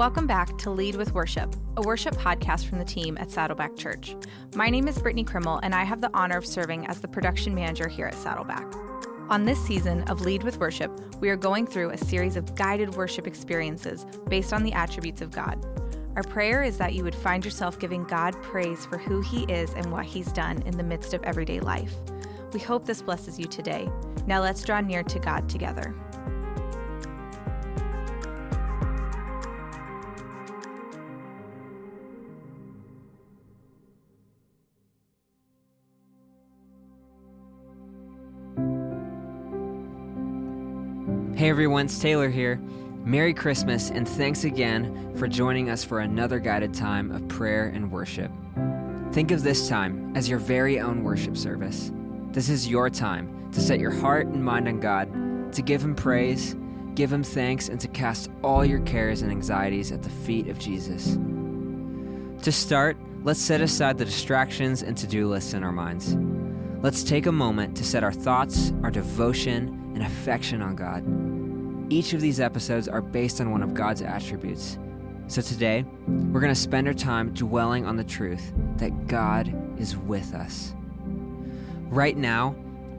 Welcome back to Lead with Worship, a worship podcast from the team at Saddleback Church. My name is Brittany Krimmel, and I have the honor of serving as the production manager here at Saddleback. On this season of Lead with Worship, we are going through a series of guided worship experiences based on the attributes of God. Our prayer is that you would find yourself giving God praise for who He is and what He's done in the midst of everyday life. We hope this blesses you today. Now let's draw near to God together. Hey everyone, it's Taylor here. Merry Christmas and thanks again for joining us for another guided time of prayer and worship. Think of this time as your very own worship service. This is your time to set your heart and mind on God, to give Him praise, give Him thanks, and to cast all your cares and anxieties at the feet of Jesus. To start, let's set aside the distractions and to do lists in our minds. Let's take a moment to set our thoughts, our devotion, and affection on God. Each of these episodes are based on one of God's attributes. So today, we're going to spend our time dwelling on the truth that God is with us. Right now,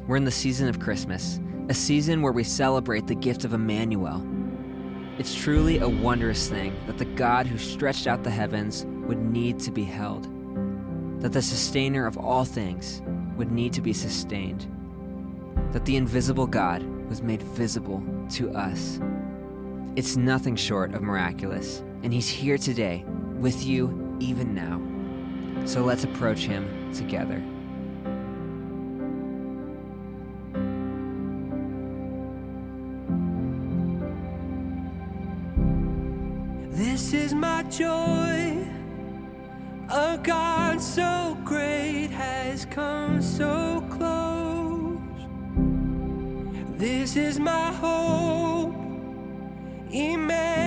we're in the season of Christmas, a season where we celebrate the gift of Emmanuel. It's truly a wondrous thing that the God who stretched out the heavens would need to be held, that the sustainer of all things would need to be sustained, that the invisible God was made visible to us. It's nothing short of miraculous, and He's here today with you even now. So let's approach Him together. This is my joy. A God so great has come so close. This is my hope. Emmanuel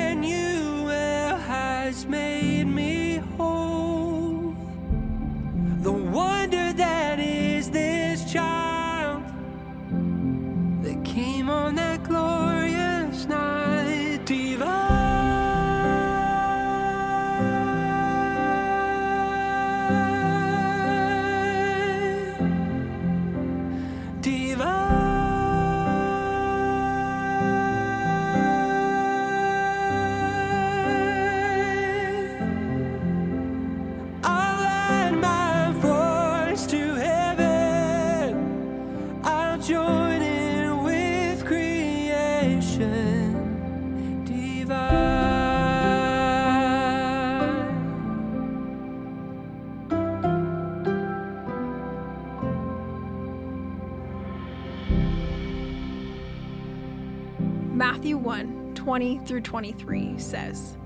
Matthew 1 20 through 23 says,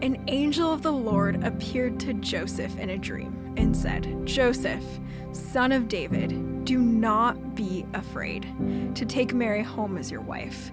An angel of the Lord appeared to Joseph in a dream and said, Joseph, son of David, do not be afraid to take Mary home as your wife,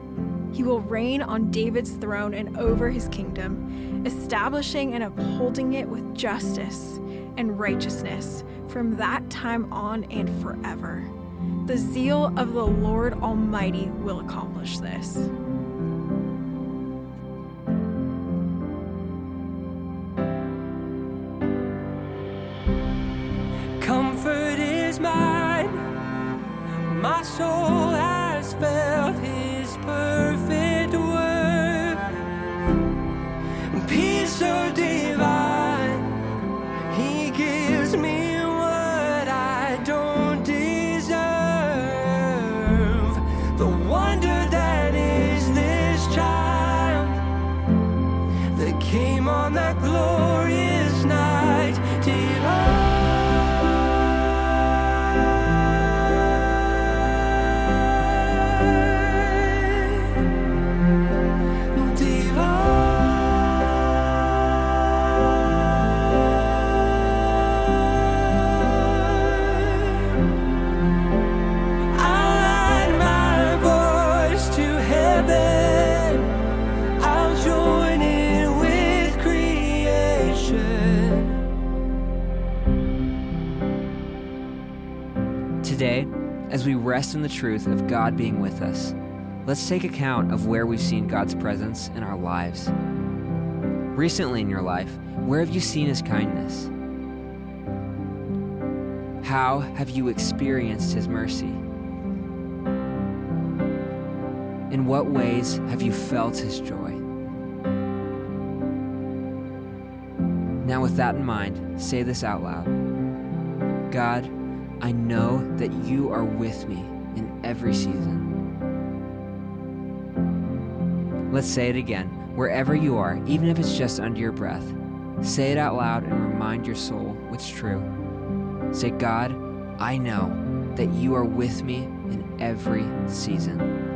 He will reign on David's throne and over his kingdom, establishing and upholding it with justice and righteousness from that time on and forever. The zeal of the Lord Almighty will accomplish this. Comfort is mine. My soul has felt his perfect work. Peace as we rest in the truth of God being with us, let's take account of where we've seen God's presence in our lives. Recently in your life, where have you seen His kindness? How have you experienced His mercy? In what ways have you felt His joy? Now, with that in mind, say this out loud God, I know that you are with me in every season. Let's say it again, wherever you are, even if it's just under your breath. Say it out loud and remind your soul what's true. Say, God, I know that you are with me in every season.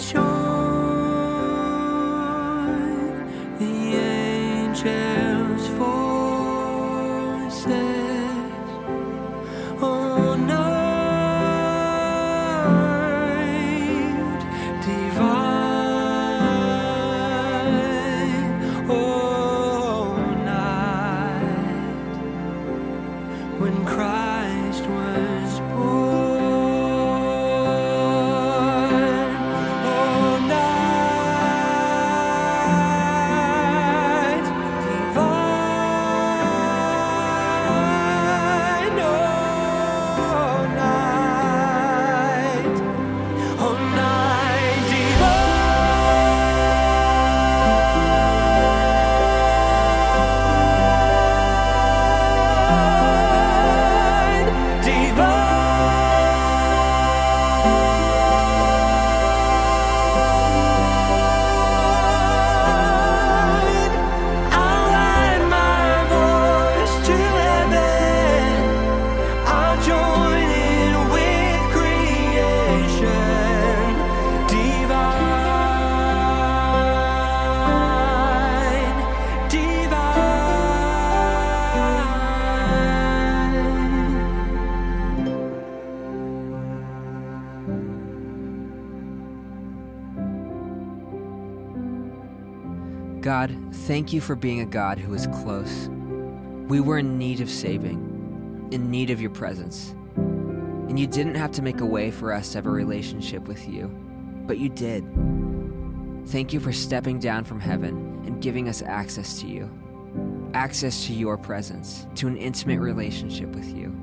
And God, thank you for being a God who is close. We were in need of saving, in need of your presence. And you didn't have to make a way for us to have a relationship with you, but you did. Thank you for stepping down from heaven and giving us access to you, access to your presence, to an intimate relationship with you.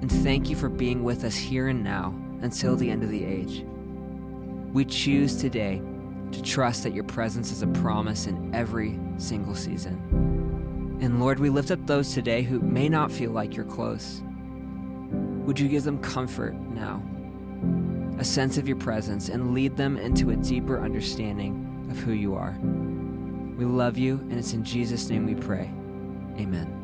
And thank you for being with us here and now until the end of the age. We choose today to trust that your presence is a promise in every single season. And Lord, we lift up those today who may not feel like you're close. Would you give them comfort now, a sense of your presence, and lead them into a deeper understanding of who you are? We love you, and it's in Jesus' name we pray. Amen.